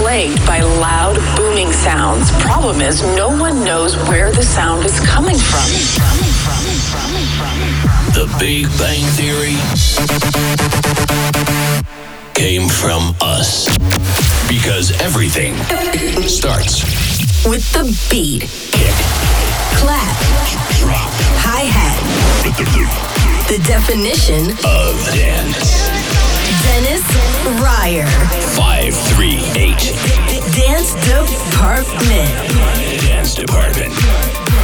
plagued by loud, booming sounds. Problem is, no one knows where the sound is coming from. The Big Bang Theory came from us. Because everything starts with the beat. Kick. Clap. Drop. Hi hat. The definition of dance. Dennis Ruyer. 538. Dance Department. Dance Department.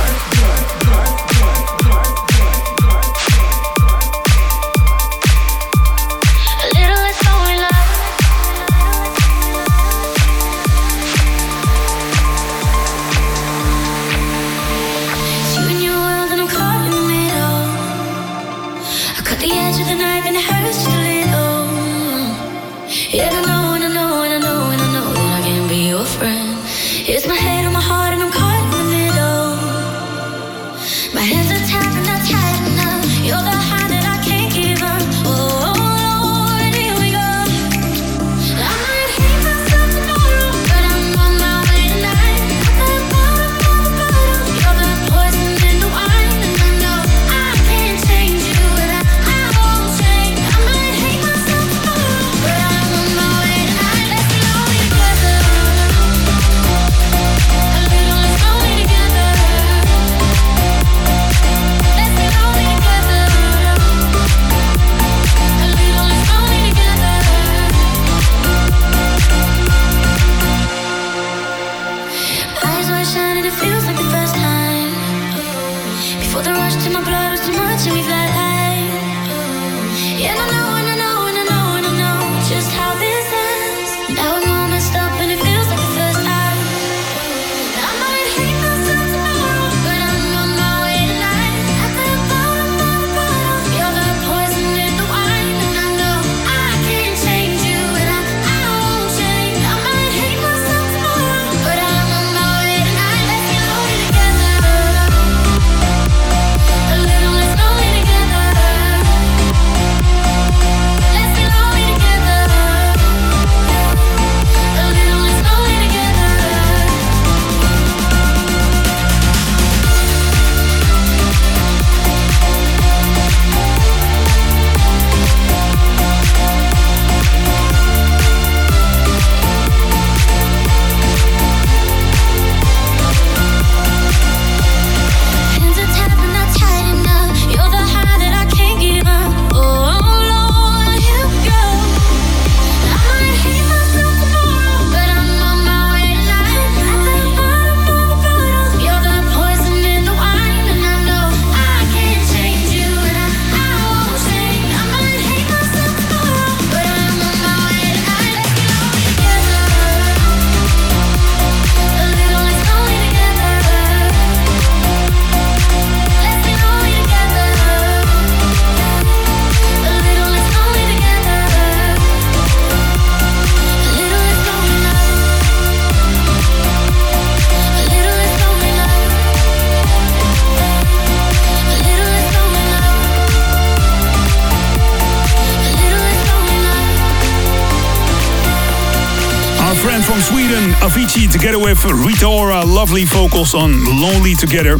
Avicii together with Rita Ora, lovely vocals on Lonely Together.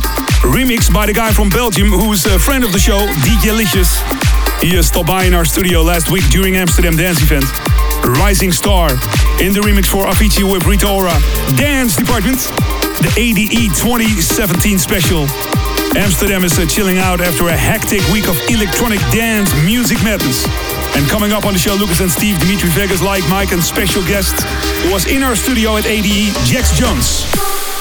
Remix by the guy from Belgium who's a friend of the show, DJ Licious. He stopped by in our studio last week during Amsterdam Dance Event. Rising Star in the remix for Avicii with Rita Ora. Dance Department, the ADE 2017 special. Amsterdam is uh, chilling out after a hectic week of electronic dance music madness. And coming up on the show, Lucas and Steve, Dimitri Vegas, like Mike, and special guest who was in our studio at ADE, Jax Jones.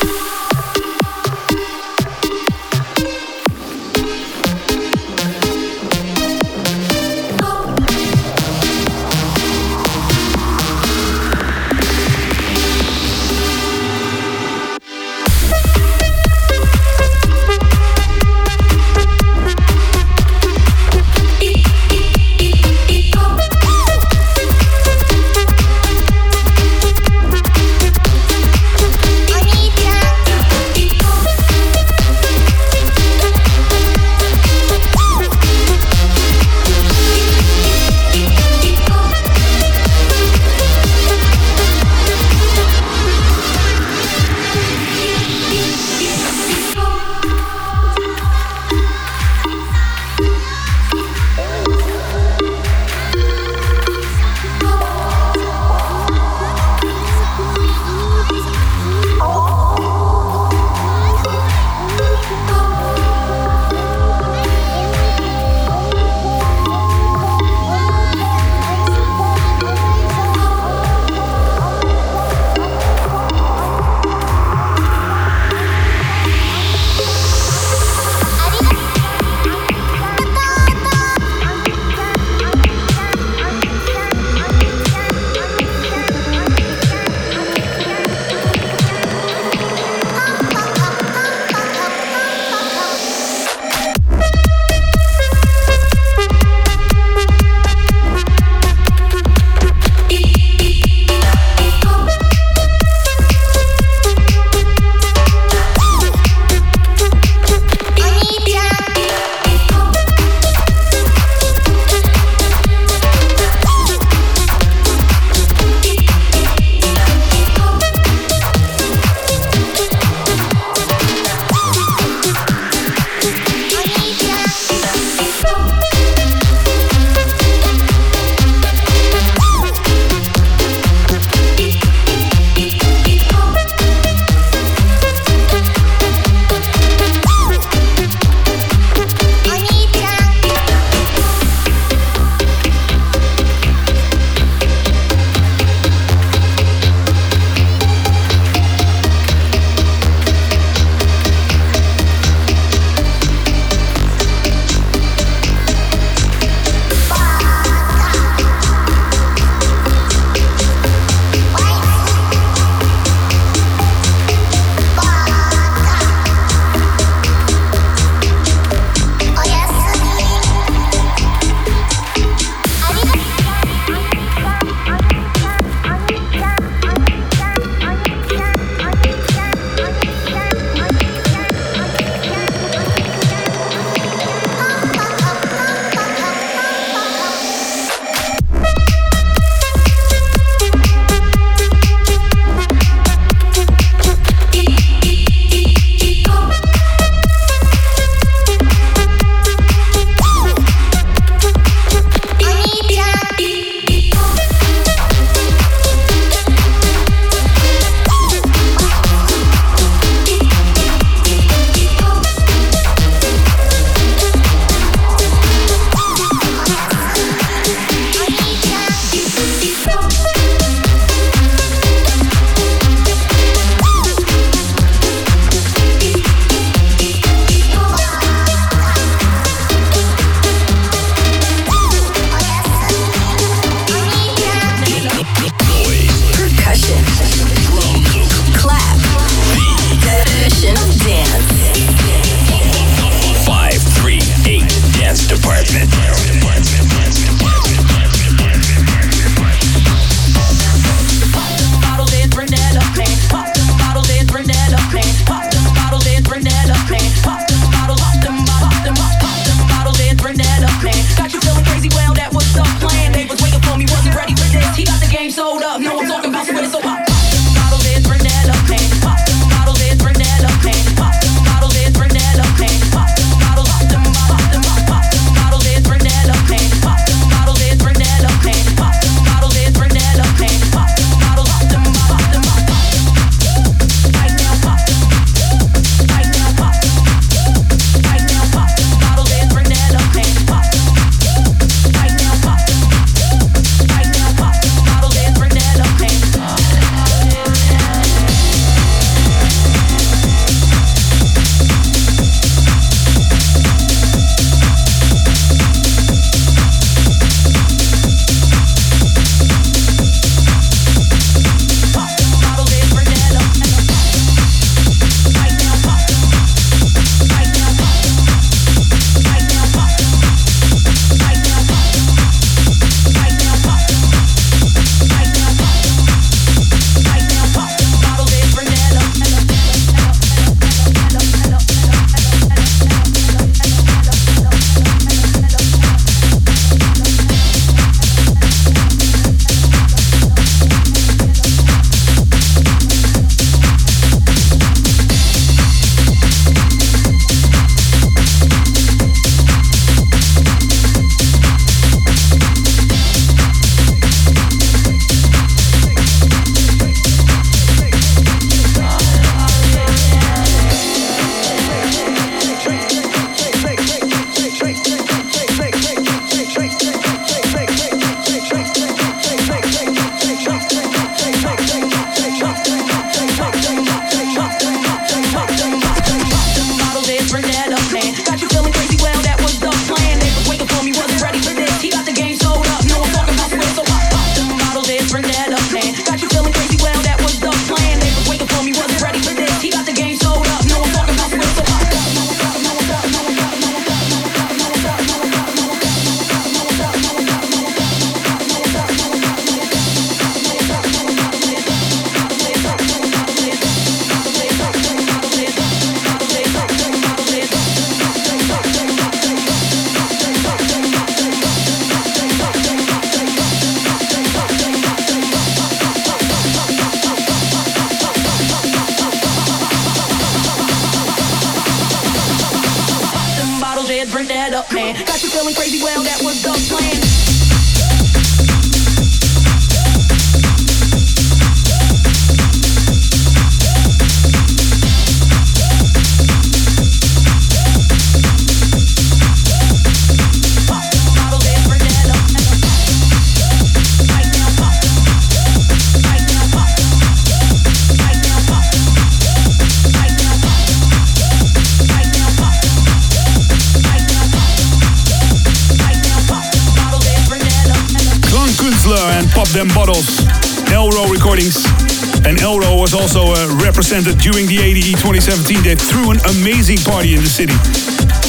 Represented during the ADE 2017. They threw an amazing party in the city.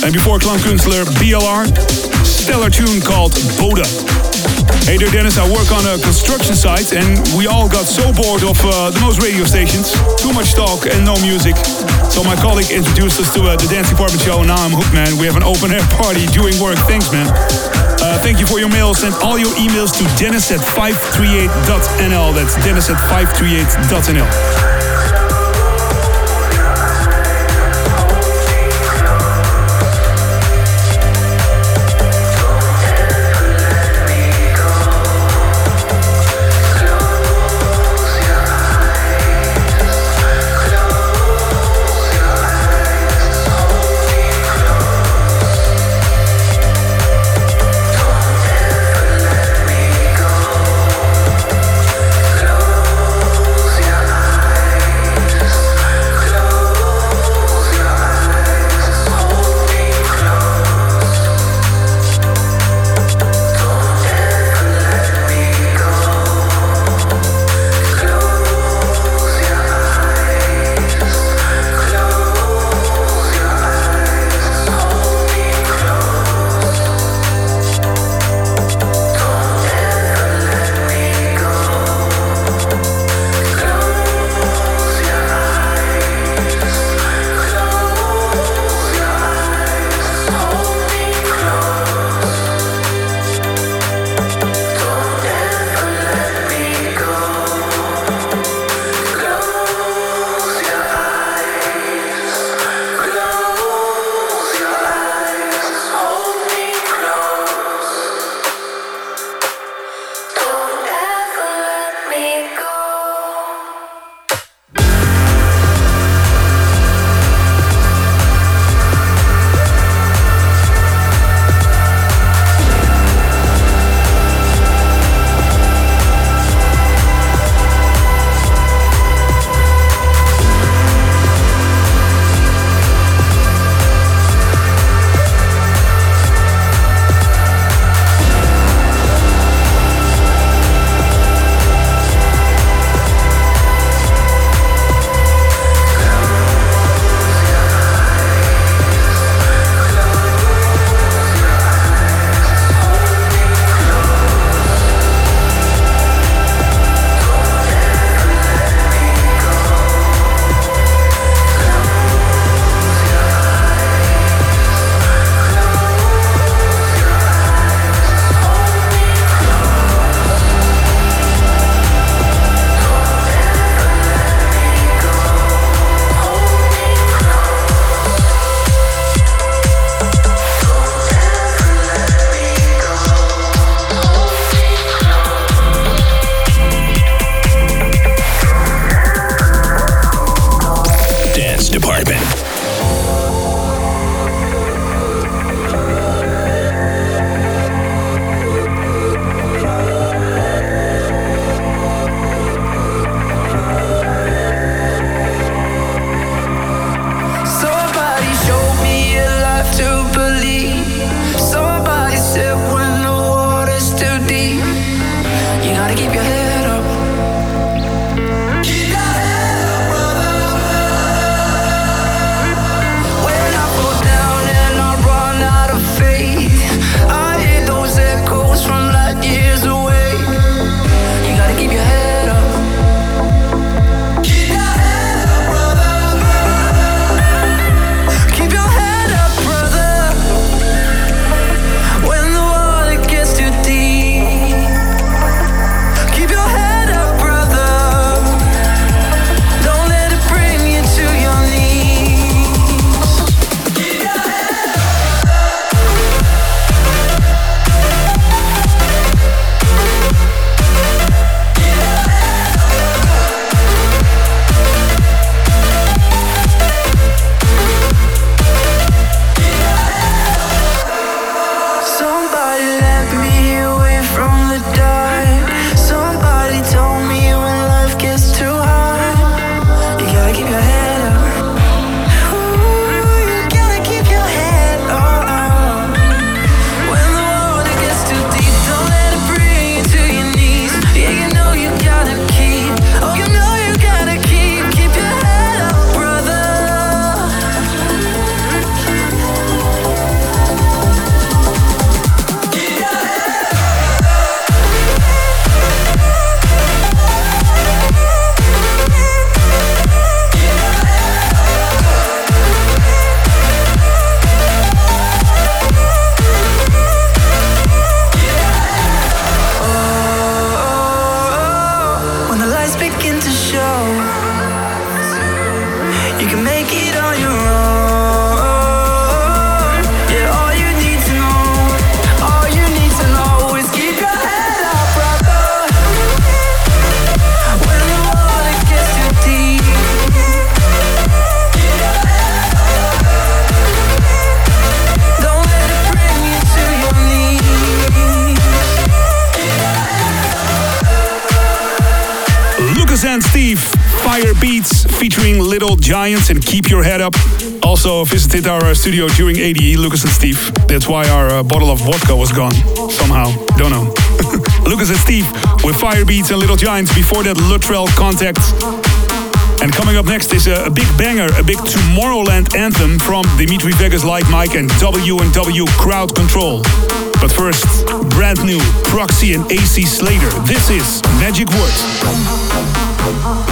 And before Klankkunstler, BLR, stellar tune called Boda. Hey there, Dennis. I work on a construction site, and we all got so bored of uh, the most radio stations. Too much talk and no music. So my colleague introduced us to uh, the Dance Department show. Now I'm hooked, man. We have an open air party doing work. Thanks, man. Uh, thank you for your mail. Send all your emails to dennis at 538.nl. That's dennis at 538.nl. And Steve, Fire Beats featuring Little Giants and Keep Your Head Up. Also visited our uh, studio during ADE, Lucas and Steve. That's why our uh, bottle of vodka was gone. Somehow. Don't know. Lucas and Steve with Fire Beats and Little Giants. Before that, Luttrell Contact. And coming up next is a, a big banger, a big Tomorrowland anthem from Dimitri Vegas Like Mike and W&W Crowd Control. But first, brand new Proxy and AC Slater. This is Magic Words. uh-huh.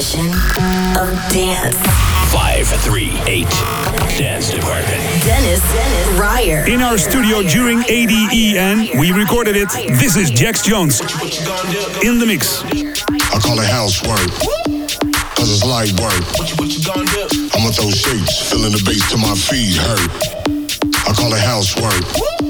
Definition of dance. 538 Dance Department. Dennis, Dennis Ruyer. In our studio during ADEN, we recorded it. This is Jax Jones in the mix. I call it housework. Cause it's light work. I'ma throw shapes, feeling the bass till my feet hurt. I call it housework.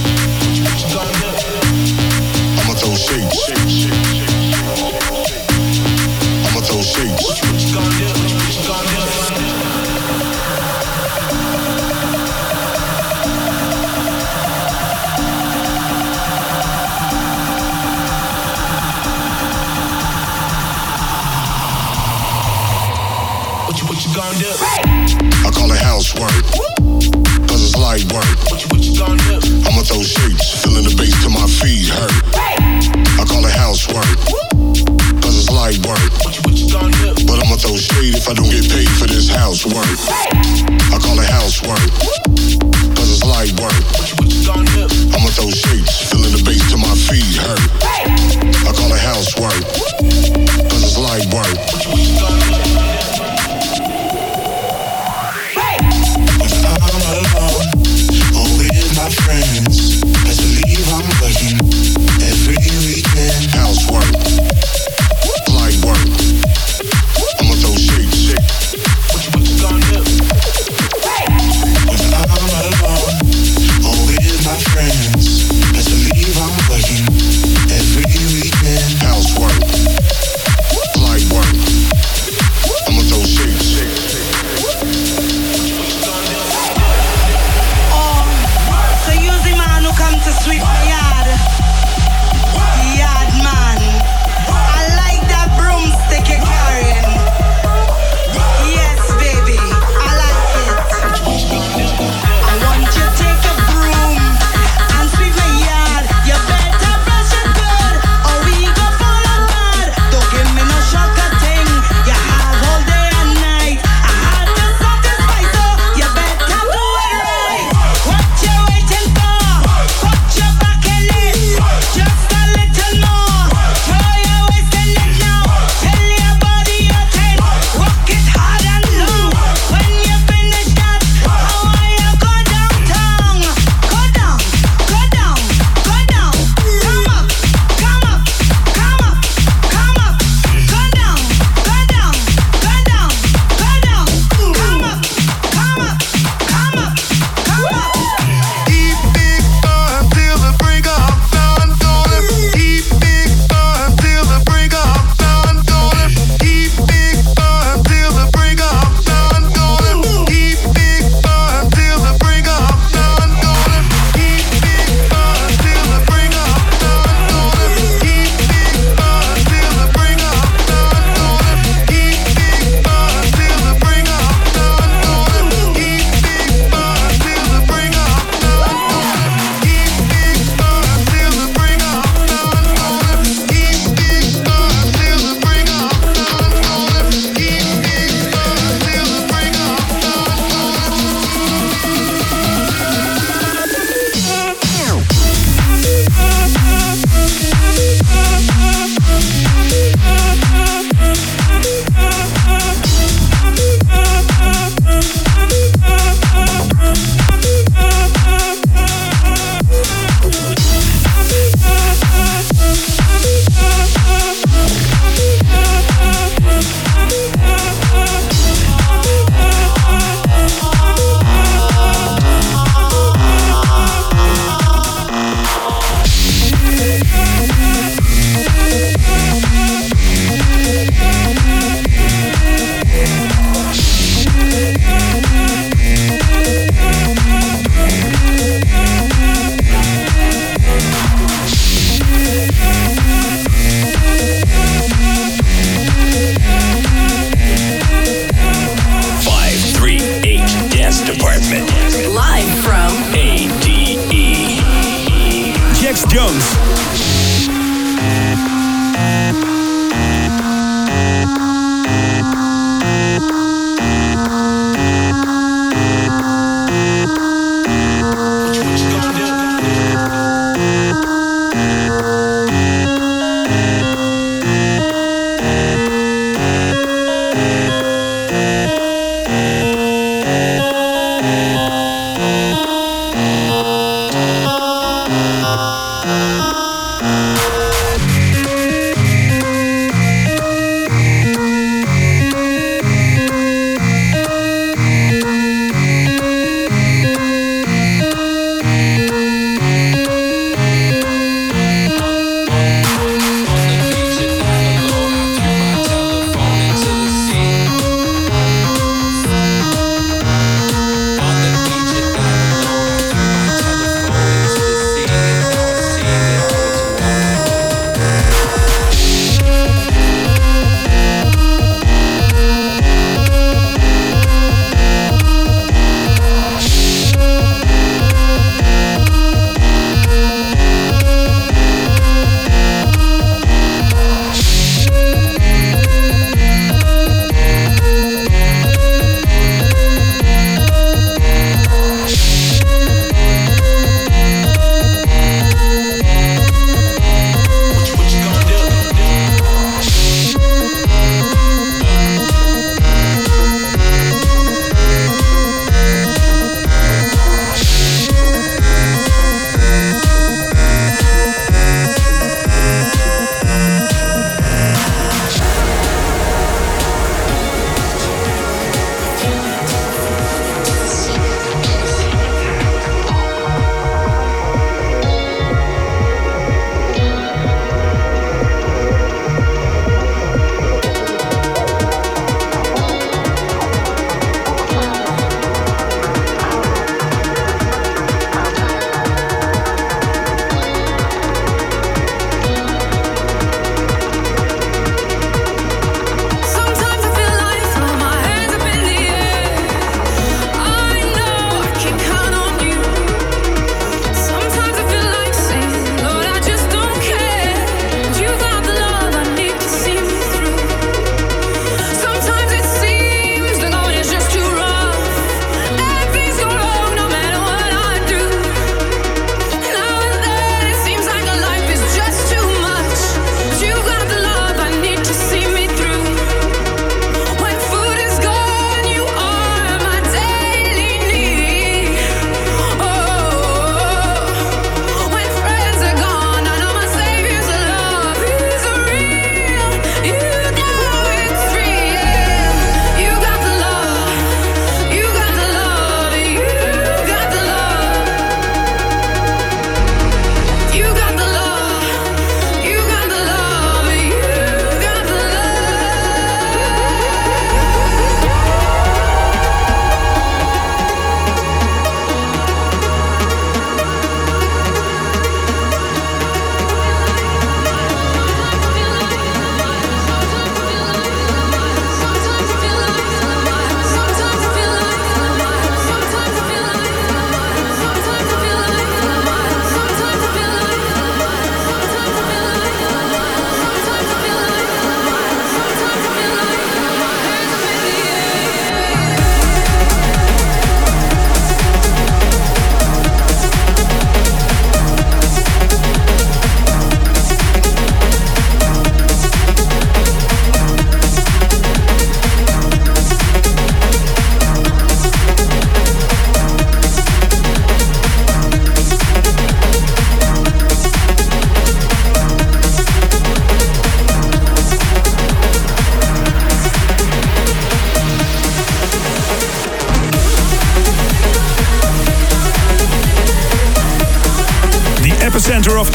I'ma throw shapes. What you, what you gonna do? I call it housework. Cause it's light work. What you, what you? I'ma throw shapes, feeling the bass till my feet hurt. I call it housework. Cause it's light work. But I'ma throw shade if I don't get paid for this housework. I call it housework. Cause it's light work. I'ma throw shapes, feeling the bass till my feet. I call it housework. Cause it's light work.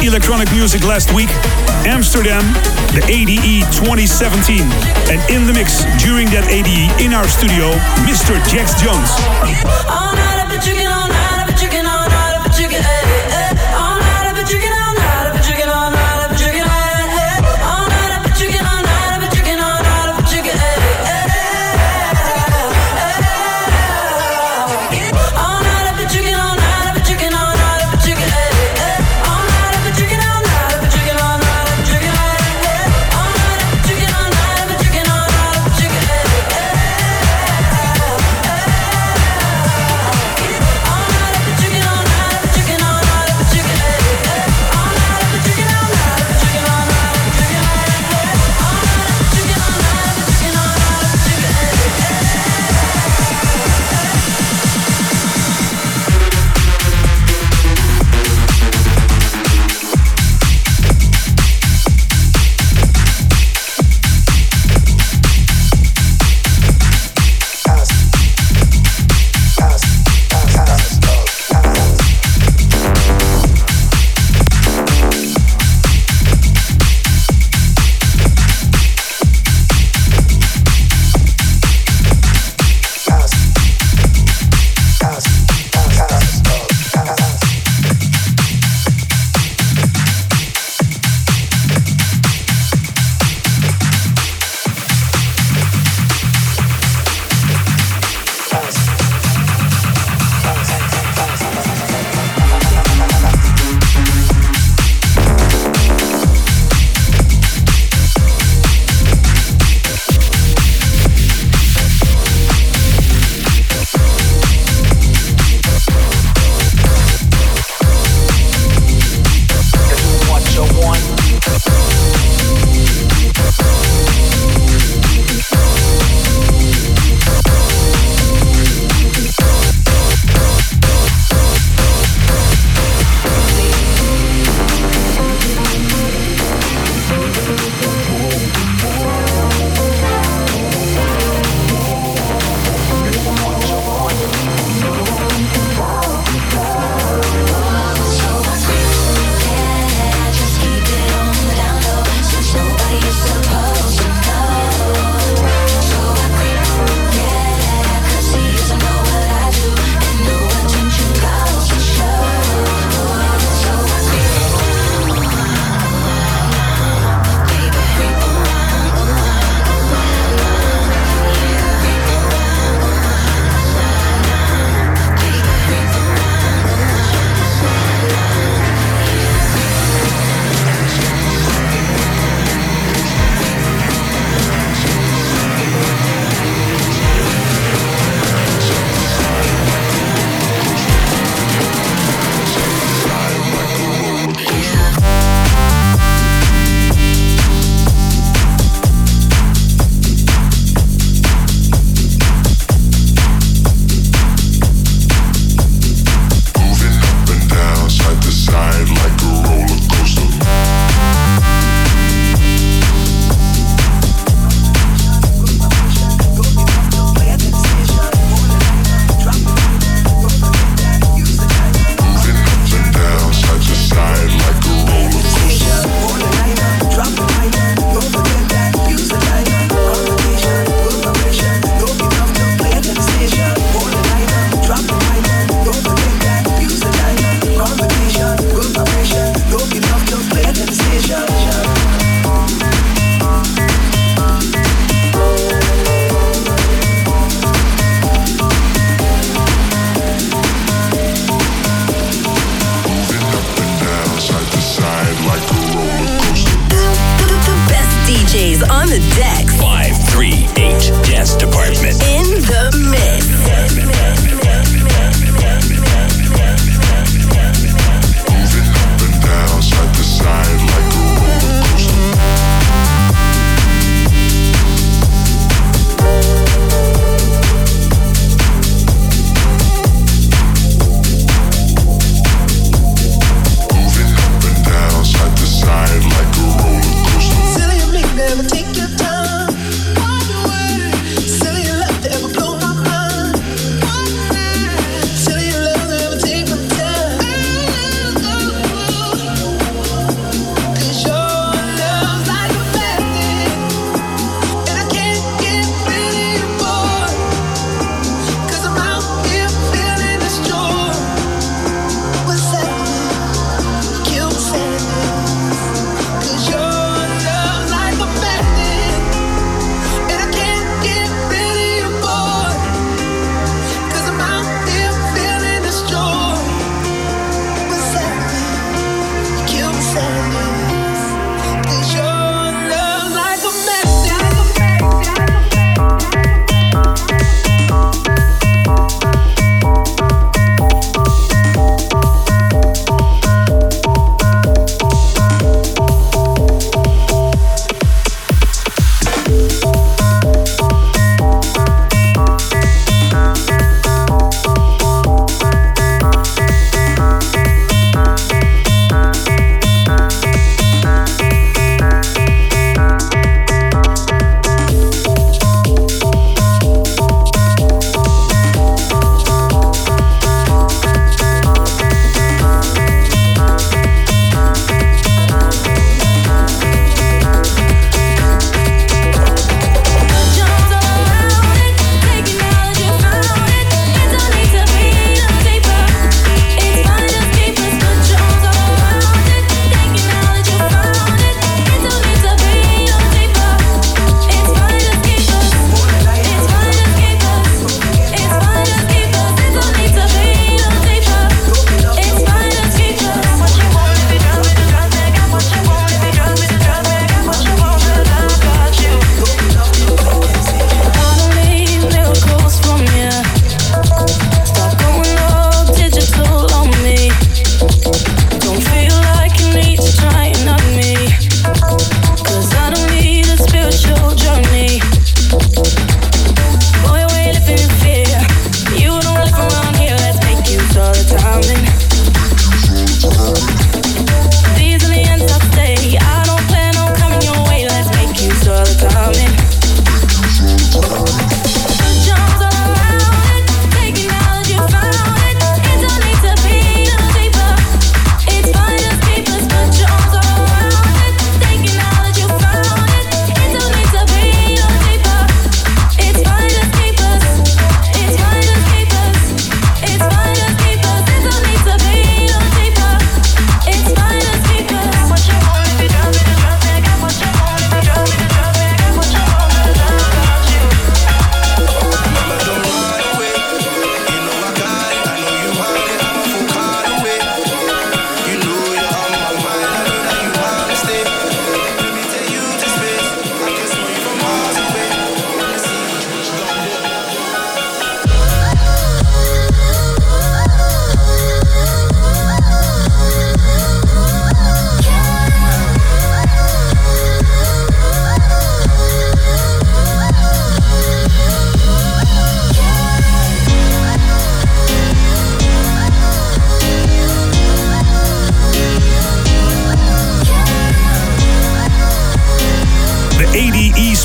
electronic music last week, Amsterdam, the ADE 2017. And in the mix during that ADE in our studio, Mr. Jax Jones.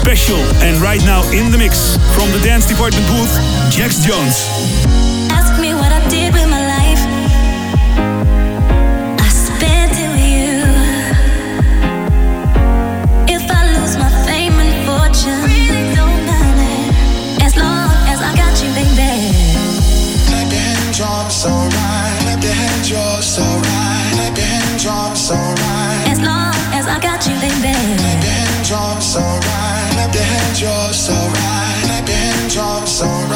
Special. And right now in the mix from the dance department booth, Jax Jones. Ask me what I did with my life. I spent it with you. If I lose my fame and fortune, really don't matter. As long as I got you, baby. Clap your hands, you're so right. Clap your hands, you're so right. Clap your hands, you're so right. As long as I got you, baby. Clap your hands, you're so right. You're so right. Clap your hands, you're so right.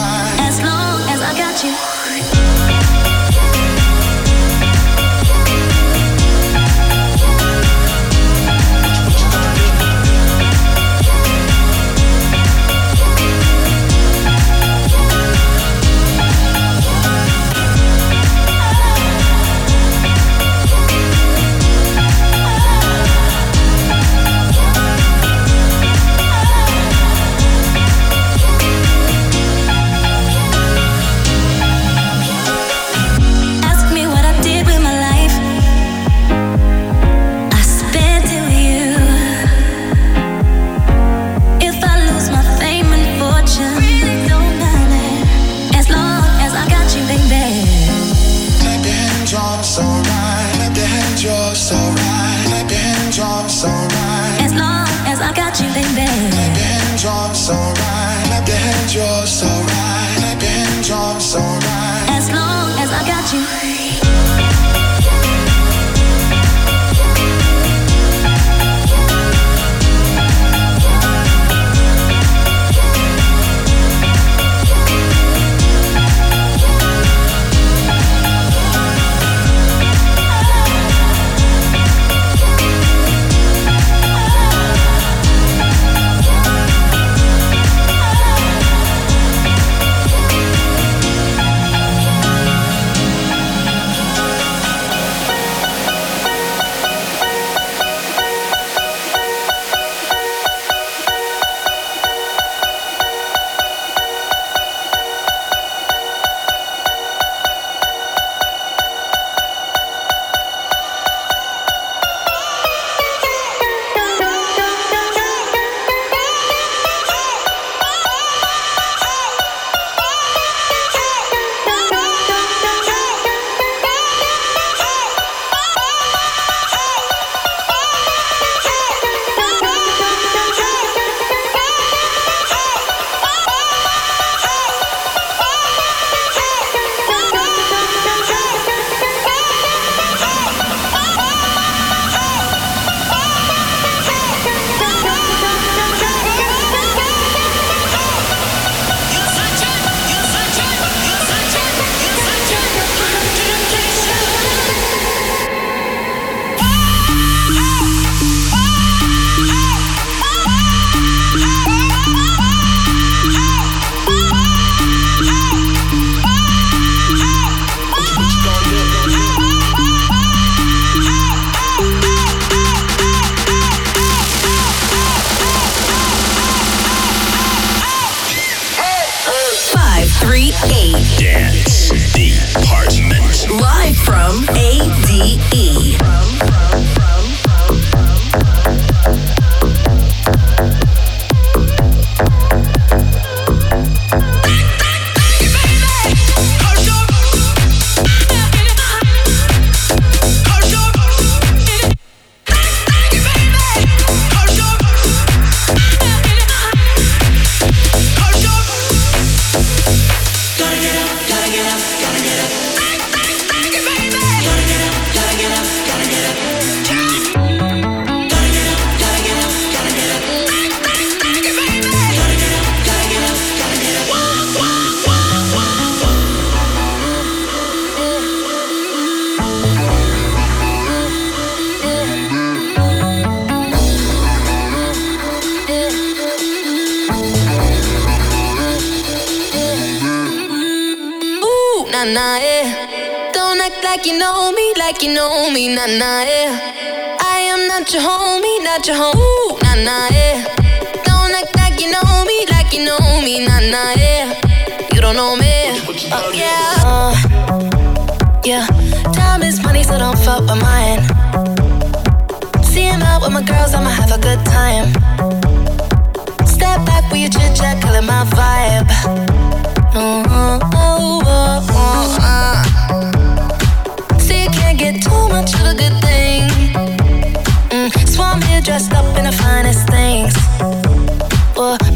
ADE. Ooh,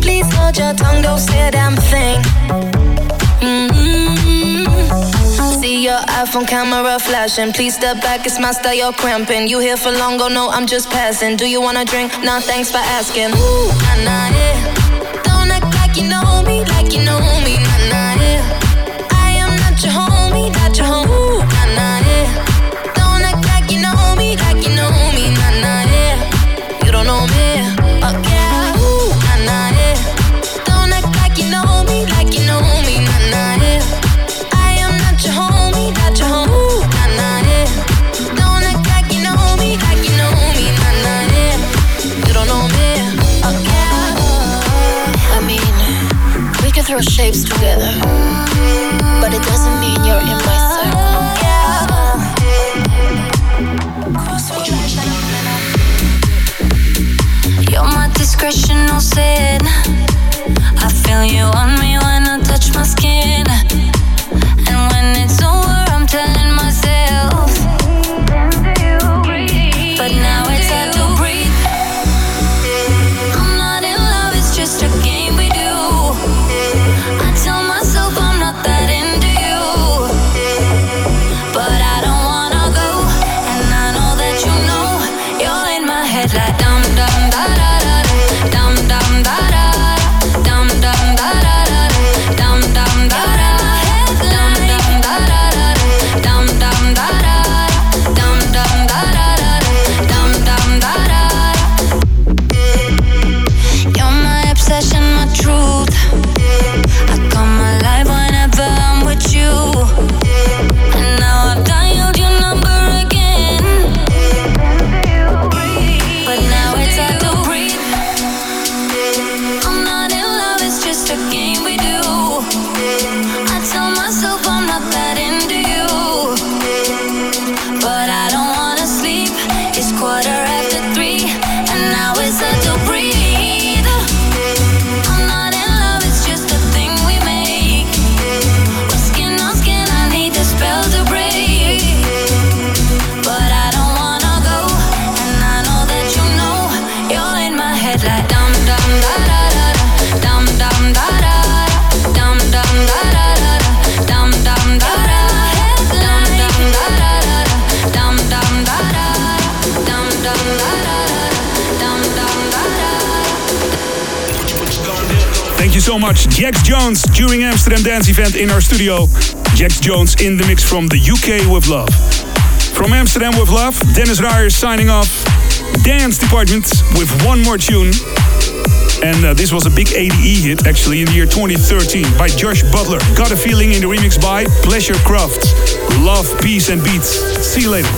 Please hold your tongue, don't say a damn thing. Mm-hmm. See your iPhone camera flashing. Please step back, it's my style, you're cramping. You here for long, Go no, I'm just passing. Do you wanna drink? Nah, thanks for asking. Ooh, nah, nah, yeah. Don't act like you know me, like you know me. shapes together. Amsterdam Dance Event in our studio. Jax Jones in the mix from the UK with love. From Amsterdam with love, Dennis Ruyer signing off. Dance Department with one more tune. And uh, this was a big ADE hit actually in the year 2013 by Josh Butler. Got a feeling in the remix by Pleasurekraft. Love, peace, and beats. See you later.